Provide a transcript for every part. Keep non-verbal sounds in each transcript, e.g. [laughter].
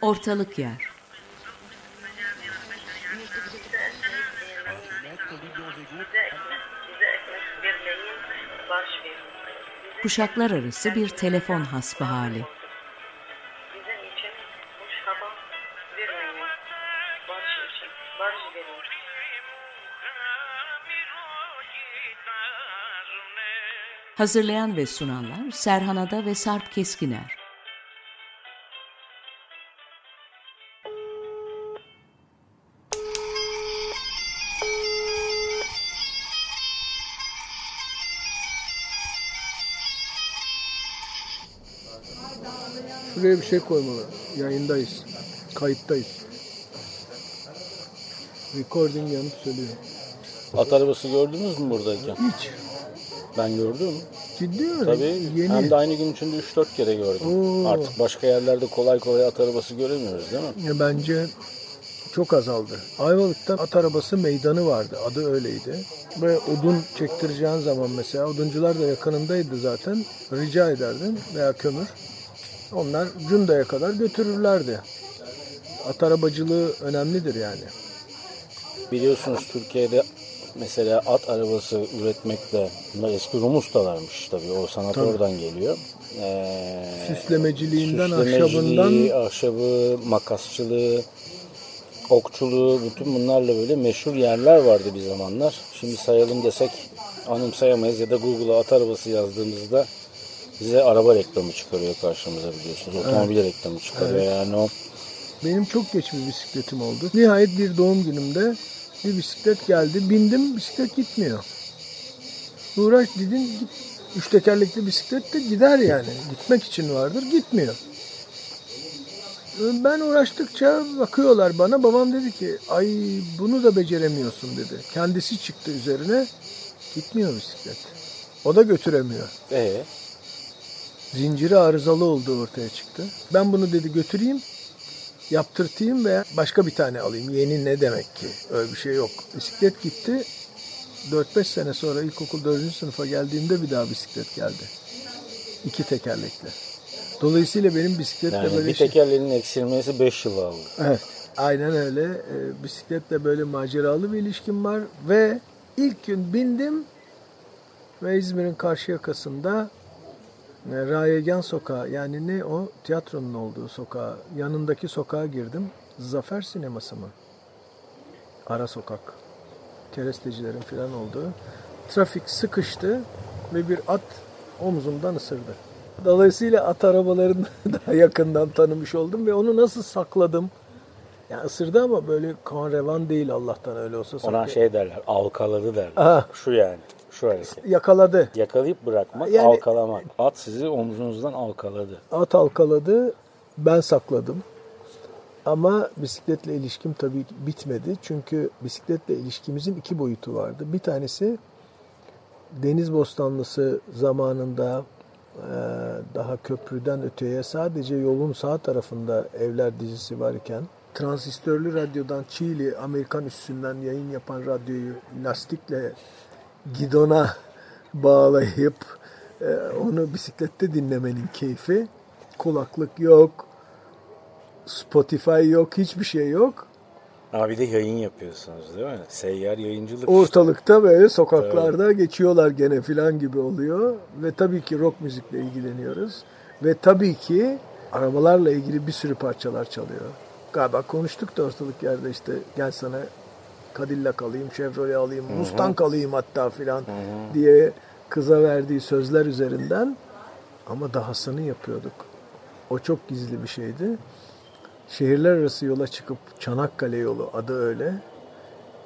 Ortalık yer. Kuşaklar arası bir telefon hasbihali. Hazırlayan ve sunanlar Serhan Ada ve Sarp Keskiner. Şuraya bir şey koymalı. Yayındayız. Kayıttayız. Recording yanıp söylüyor. At arabası gördünüz mü buradayken? Hiç. Ben gördüm. Ciddi mi? Tabii. Yeni. Hem de aynı gün içinde 3-4 kere gördüm. Oo. Artık başka yerlerde kolay kolay at arabası göremiyoruz değil mi? Ya bence çok azaldı. Ayvalık'ta at arabası meydanı vardı. Adı öyleydi. Ve odun çektireceğin zaman mesela oduncular da yakınındaydı zaten. Rica ederdin veya kömür. Onlar Cunda'ya kadar götürürlerdi. At arabacılığı önemlidir yani. Biliyorsunuz Türkiye'de mesela at arabası üretmekte bunlar eski Rum ustalarmış tabii. O sanat Tabii. oradan geliyor. Ee, Süslemeciliğinden, süslemeciliği, ahşabından ahşabı, makasçılığı, okçuluğu bütün bunlarla böyle meşhur yerler vardı bir zamanlar. Şimdi sayalım desek anımsayamayız ya da Google'a at arabası yazdığımızda bize araba reklamı çıkarıyor karşımıza biliyorsunuz. Otomobil reklamı çıkarıyor yani o Benim çok geç bir bisikletim oldu. Nihayet bir doğum günümde bir bisiklet geldi. Bindim bisiklet gitmiyor. Uğraş dedin git. Üç tekerlekli bisiklet de gider yani. Gitmek için vardır gitmiyor. Ben uğraştıkça bakıyorlar bana. Babam dedi ki ay bunu da beceremiyorsun dedi. Kendisi çıktı üzerine. Gitmiyor bisiklet. O da götüremiyor. ee, Zinciri arızalı olduğu ortaya çıktı. Ben bunu dedi götüreyim, yaptırtayım veya başka bir tane alayım. Yeni ne demek ki? Öyle bir şey yok. Bisiklet gitti. 4-5 sene sonra ilkokul 4. sınıfa geldiğimde bir daha bisiklet geldi. İki tekerlekli. Dolayısıyla benim bisikletle yani böyle bir şey... tekerleğinin eksilmesi 5 yıl aldı. Evet. Aynen öyle. Ee, bisikletle böyle maceralı bir ilişkim var ve ilk gün bindim ve İzmir'in karşı yakasında Rayegan Sokağı yani ne o tiyatronun olduğu sokağa yanındaki sokağa girdim. Zafer Sineması mı? Ara sokak. Kerestecilerin falan olduğu. Trafik sıkıştı ve bir at omzumdan ısırdı. Dolayısıyla at arabalarını [laughs] daha yakından tanımış oldum ve onu nasıl sakladım? Ya ısırdı ama böyle kan revan değil Allah'tan öyle olsa. Ona sakla- şey derler, alkaladı derler. Aha. Şu yani, şu hareket. Yakaladı. Yakalayıp bırakmak, Yani- alkalamak. At sizi omzunuzdan alkaladı. At alkaladı, ben sakladım. Ama bisikletle ilişkim tabii bitmedi. Çünkü bisikletle ilişkimizin iki boyutu vardı. Bir tanesi Deniz Bostanlısı zamanında e, daha köprüden öteye sadece yolun sağ tarafında evler dizisi varken transistörlü radyodan Çiğli Amerikan üssünden yayın yapan radyoyu lastikle gidona [laughs] bağlayıp e, onu bisiklette dinlemenin keyfi kulaklık yok Spotify yok hiçbir şey yok Ama bir de yayın yapıyorsunuz değil mi? Seyyar yayıncılık. ortalıkta böyle sokaklarda geçiyorlar gene filan gibi oluyor ve tabii ki rock müzikle ilgileniyoruz ve tabii ki arabalarla ilgili bir sürü parçalar çalıyor. Galiba konuştuk da ortalık yerde işte gel sana Cadillac alayım, Chevrolet alayım, Mustang alayım hatta filan diye kıza verdiği sözler üzerinden ama dahasını yapıyorduk. O çok gizli bir şeydi. Şehirler arası yola çıkıp Çanakkale yolu adı öyle.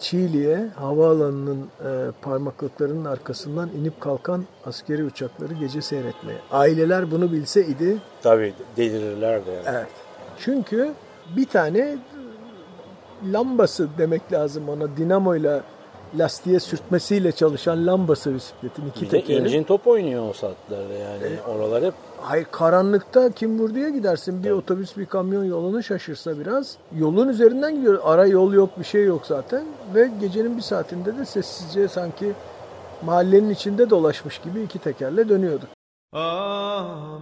Çiğli'ye havaalanının e, parmaklıklarının arkasından inip kalkan askeri uçakları gece seyretmeye. Aileler bunu bilseydi Tabii delirirlerdi yani. Evet. Çünkü bir tane lambası demek lazım ona dinamoyla lastiğe sürtmesiyle çalışan lambası bisikletin iki Bir de tekeri. incin top oynuyor o saatlerde yani. Oralar hep Hayır karanlıkta kim vurduya gidersin bir otobüs bir kamyon yolunu şaşırsa biraz. Yolun üzerinden gidiyor. Ara yol yok bir şey yok zaten. Ve gecenin bir saatinde de sessizce sanki mahallenin içinde dolaşmış gibi iki tekerle dönüyorduk. Ah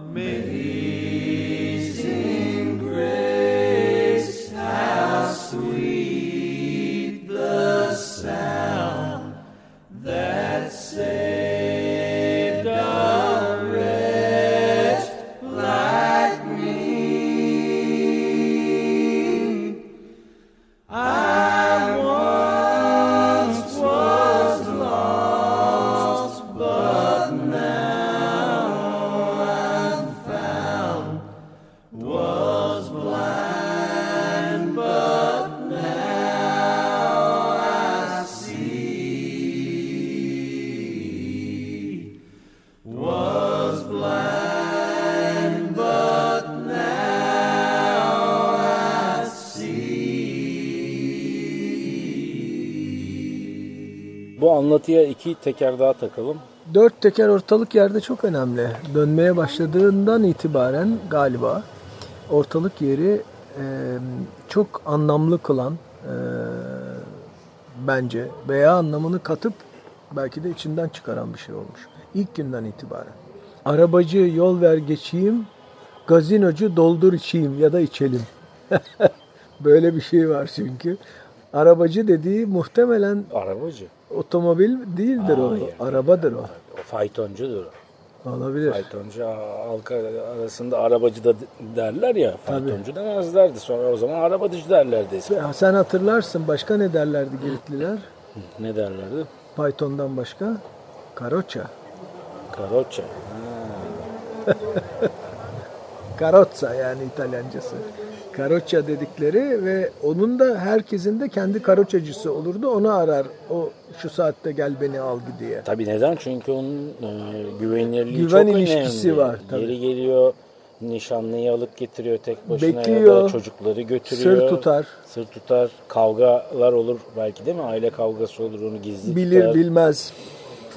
anlatıya iki teker daha takalım. Dört teker ortalık yerde çok önemli. Dönmeye başladığından itibaren galiba ortalık yeri e, çok anlamlı kılan e, bence veya anlamını katıp belki de içinden çıkaran bir şey olmuş. İlk günden itibaren. Arabacı yol ver geçeyim, gazinocu doldur içeyim ya da içelim. [laughs] Böyle bir şey var çünkü. Arabacı dediği muhtemelen Arabacı. otomobil değildir o. Hayır. Arabadır o. O faytoncudur. o. Olabilir. Faytoncu halka arasında arabacı da derler ya. Faytoncu demezlerdi. Sonra o zaman arabacı derlerdi. Sen hatırlarsın başka ne derlerdi Giritliler? Ne derlerdi? Python'dan başka? Karoça. Karocca. [laughs] Carozza yani İtalyancası. Karoça dedikleri ve onun da herkesin de kendi karoçacısı olurdu. Onu arar. O şu saatte gel beni al diye. Tabii neden? Çünkü onun e, güvenilirliği Güven çok ilişkisi önemli. var, tabii. Geri geliyor, nişanlıyı alıp getiriyor tek başına ya Bekliyor, da çocukları götürüyor. sır tutar. Sır tutar. Kavgalar olur belki değil mi? Aile kavgası olur onu gizli Bilir tutar. bilmez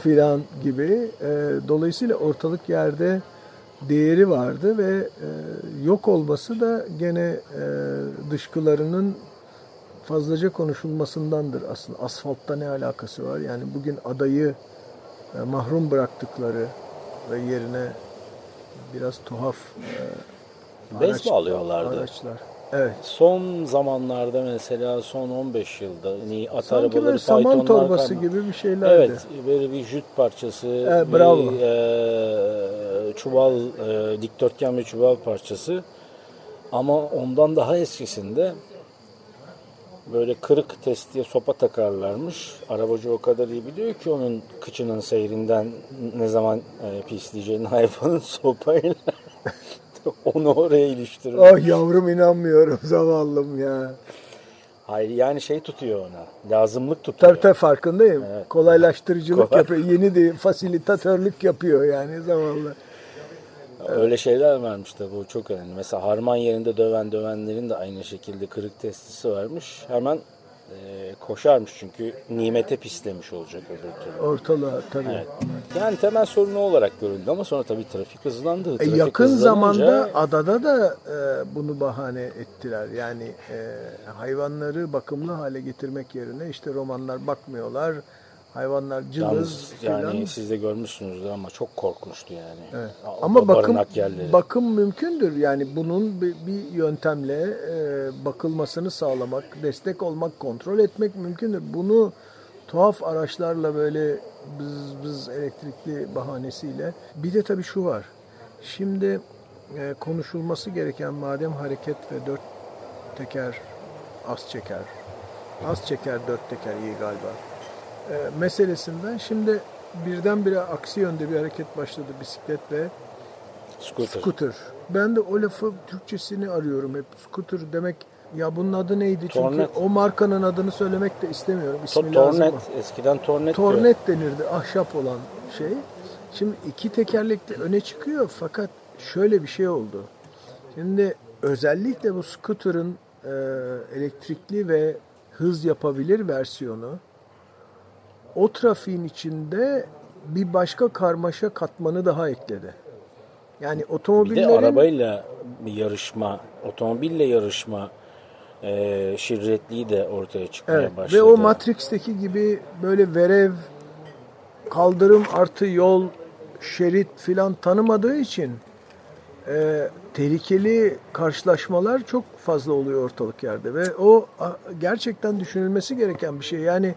filan gibi. E, dolayısıyla ortalık yerde değeri vardı ve e, yok olması da gene e, dışkılarının fazlaca konuşulmasındandır aslında. Asfaltta ne alakası var? Yani bugün adayı e, mahrum bıraktıkları ve yerine biraz tuhaf e, Bez bağlıyorlardı. araçlar. Evet. Son zamanlarda mesela son 15 yılda hani at Sanki arabaları, böyle saman torbası kalmadı. gibi bir şeylerdi. Evet, böyle bir jüt parçası, Evet, bravo. bir e, çuval, e, dikdörtgen bir çuval parçası. Ama ondan daha eskisinde böyle kırık testiye sopa takarlarmış. Arabacı o kadar iyi biliyor ki onun kıçının seyrinden ne zaman e, pisleyeceğini [laughs] hayvanın sopayla [laughs] onu oraya iliştirir. Ah yavrum inanmıyorum zavallım ya. Hayır yani şey tutuyor ona. Lazımlık tutuyor. Tabii tabii farkındayım. Kolaylaştırıcılık Kolay. yapıyor. Yeni de fasilitatörlük yapıyor yani zavallı. Öyle şeyler varmış da bu çok önemli. Mesela harman yerinde döven dövenlerin de aynı şekilde kırık testisi varmış. Hemen e, koşarmış çünkü nimete pislemiş olacak öbür türlü. Ortalığa tabii. Evet. Yani temel sorunu olarak görüldü ama sonra tabii trafik hızlandı. E, Trafik yakın hızlanınca- zamanda adada da e, bunu bahane ettiler. Yani e, hayvanları bakımlı hale getirmek yerine işte romanlar bakmıyorlar. Hayvanlar cılız Yalnız yani siz de görmüşsünüzdür ama çok korkunçtu yani. Evet. A- Ama bakım barınak yerleri. bakım mümkündür. Yani bunun bir, bir yöntemle e, bakılmasını sağlamak, destek olmak, kontrol etmek mümkündür. Bunu tuhaf araçlarla böyle bız bız elektrikli bahanesiyle. Bir de tabii şu var. Şimdi e, konuşulması gereken madem hareket ve dört teker az çeker. Az çeker dört teker iyi galiba. E, meselesinden şimdi birdenbire aksi yönde bir hareket başladı bisiklet ve Scooter. Scooter. Ben de o lafı Türkçesini arıyorum hep. Scooter demek ya bunun adı neydi? Çünkü Tornet. o markanın adını söylemek de istemiyorum. To- İsmi lazım tornet. mı? Eskiden tornet diyor. Tornet denirdi. Ahşap olan şey. Şimdi iki tekerlekli öne çıkıyor fakat şöyle bir şey oldu. Şimdi özellikle bu scooter'ın e, elektrikli ve hız yapabilir versiyonu o trafiğin içinde bir başka karmaşa katmanı daha ekledi. Yani Bir de otomobillerin arabayla yarışma, otomobille yarışma e, şirretliği de ortaya çıkmaya Evet, başladı. ve o Matrix'teki gibi böyle verev, kaldırım artı yol, şerit filan tanımadığı için e, tehlikeli karşılaşmalar çok fazla oluyor ortalık yerde ve o gerçekten düşünülmesi gereken bir şey. Yani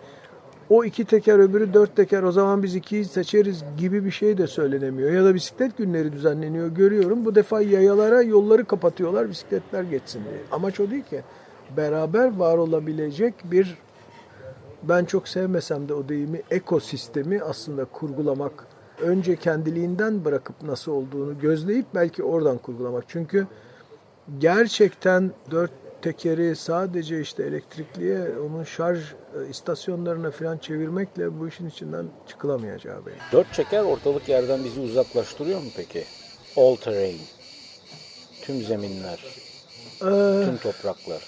o iki teker öbürü dört teker o zaman biz ikiyi seçeriz gibi bir şey de söylenemiyor. Ya da bisiklet günleri düzenleniyor görüyorum. Bu defa yayalara yolları kapatıyorlar bisikletler geçsin diye. Amaç o değil ki. Beraber var olabilecek bir ben çok sevmesem de o deyimi ekosistemi aslında kurgulamak. Önce kendiliğinden bırakıp nasıl olduğunu gözleyip belki oradan kurgulamak. Çünkü gerçekten dört tekeri sadece işte elektrikliye onun şarj e, istasyonlarına falan çevirmekle bu işin içinden çıkılamayacağı belli. Dört çeker ortalık yerden bizi uzaklaştırıyor mu peki? All terrain. Tüm zeminler, Ee, tüm topraklar,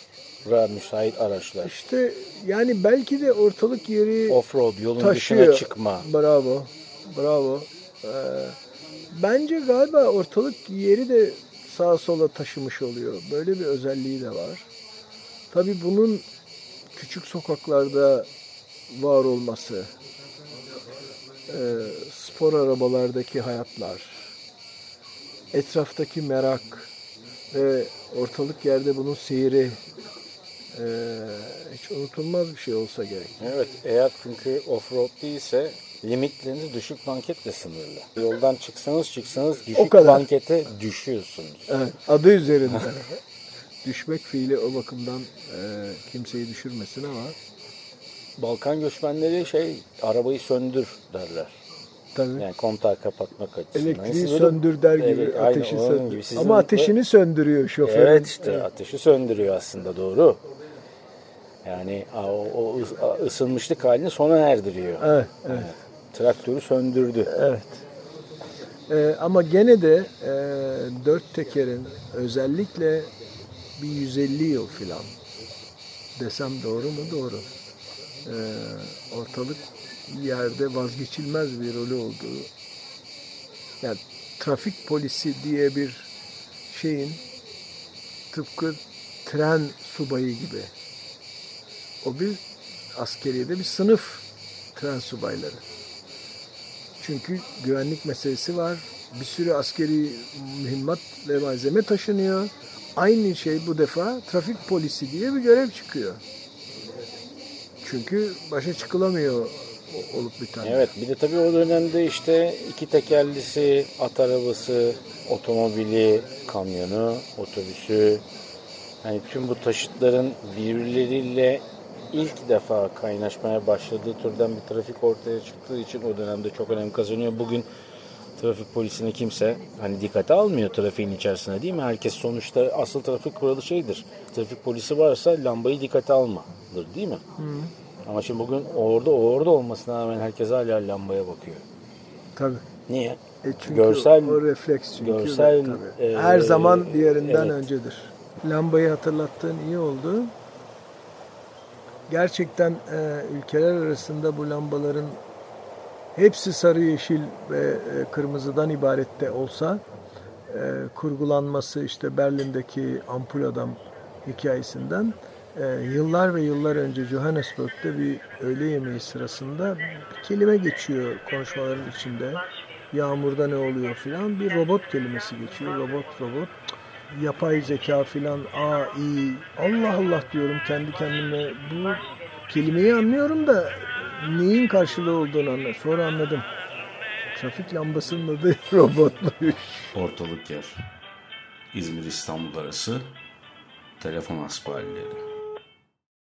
ra müsait araçlar, işte yani belki de ortalık yeri off-road, yolun taşıyor. dışına çıkma. Bravo. Bravo. Ee, bence galiba ortalık yeri de sağa sola taşımış oluyor. Böyle bir özelliği de var. Tabii bunun küçük sokaklarda var olması, e, spor arabalardaki hayatlar, etraftaki merak ve ortalık yerde bunun seyri e, hiç unutulmaz bir şey olsa gerek. Evet, eğer çünkü off-road değilse limitleriniz düşük banketle sınırlı. Yoldan çıksanız çıksanız düşük kadar. bankete düşüyorsunuz. Evet, adı üzerinde. [laughs] Düşmek fiili o bakımdan e, kimseyi düşürmesin ama Balkan göçmenleri şey arabayı söndür derler. tabii Yani kontağı kapatmak açısından. elektriği Sizin söndür der gibi Evet, ateşi söndür. gibi. Sizin Ama ateşini söndürüyor şoförün. Evet işte ateşi söndürüyor aslında doğru. Yani o, o ısınmışlık halini sona erdiriyor. Evet, evet. Traktörü söndürdü. Evet. Ee, ama gene de e, dört tekerin özellikle bir 150 yıl filan desem doğru mu? Doğru. Ee, ortalık yerde vazgeçilmez bir rolü olduğu yani trafik polisi diye bir şeyin tıpkı tren subayı gibi o bir askeriyede bir sınıf tren subayları. Çünkü güvenlik meselesi var. Bir sürü askeri mühimmat ve malzeme taşınıyor. Aynı şey bu defa trafik polisi diye bir görev çıkıyor. Çünkü başa çıkılamıyor olup bir tane. Evet bir de tabii o dönemde işte iki tekerlisi, at arabası, otomobili, kamyonu, otobüsü yani tüm bu taşıtların birbirleriyle ilk defa kaynaşmaya başladığı türden bir trafik ortaya çıktığı için o dönemde çok önem kazanıyor. Bugün trafik polisini kimse hani dikkate almıyor trafiğin içerisine değil mi? Herkes sonuçta asıl trafik kuralı şeydir. Trafik polisi varsa lambayı dikkate almadır değil mi? Ama şimdi bugün orada orada olmasına rağmen herkes hala lambaya bakıyor. Tabii. Niye? E çünkü Görsel- o refleks çünkü. görsel, tabii. e, Her zaman diğerinden evet. öncedir. Lambayı hatırlattığın iyi oldu. Gerçekten e, ülkeler arasında bu lambaların hepsi sarı, yeşil ve e, kırmızıdan ibaret de olsa e, kurgulanması işte Berlin'deki ampul adam hikayesinden e, yıllar ve yıllar önce Johannesburg'da bir öğle yemeği sırasında kelime geçiyor konuşmaların içinde. Yağmurda ne oluyor filan bir robot kelimesi geçiyor. Robot robot yapay zeka filan iyi Allah Allah diyorum kendi kendime bu kelimeyi anlıyorum da neyin karşılığı olduğunu anladım. Sonra anladım. Trafik lambasının adı [laughs] robotmuş. Ortalık yer. İzmir İstanbul arası telefon hasbihalileri.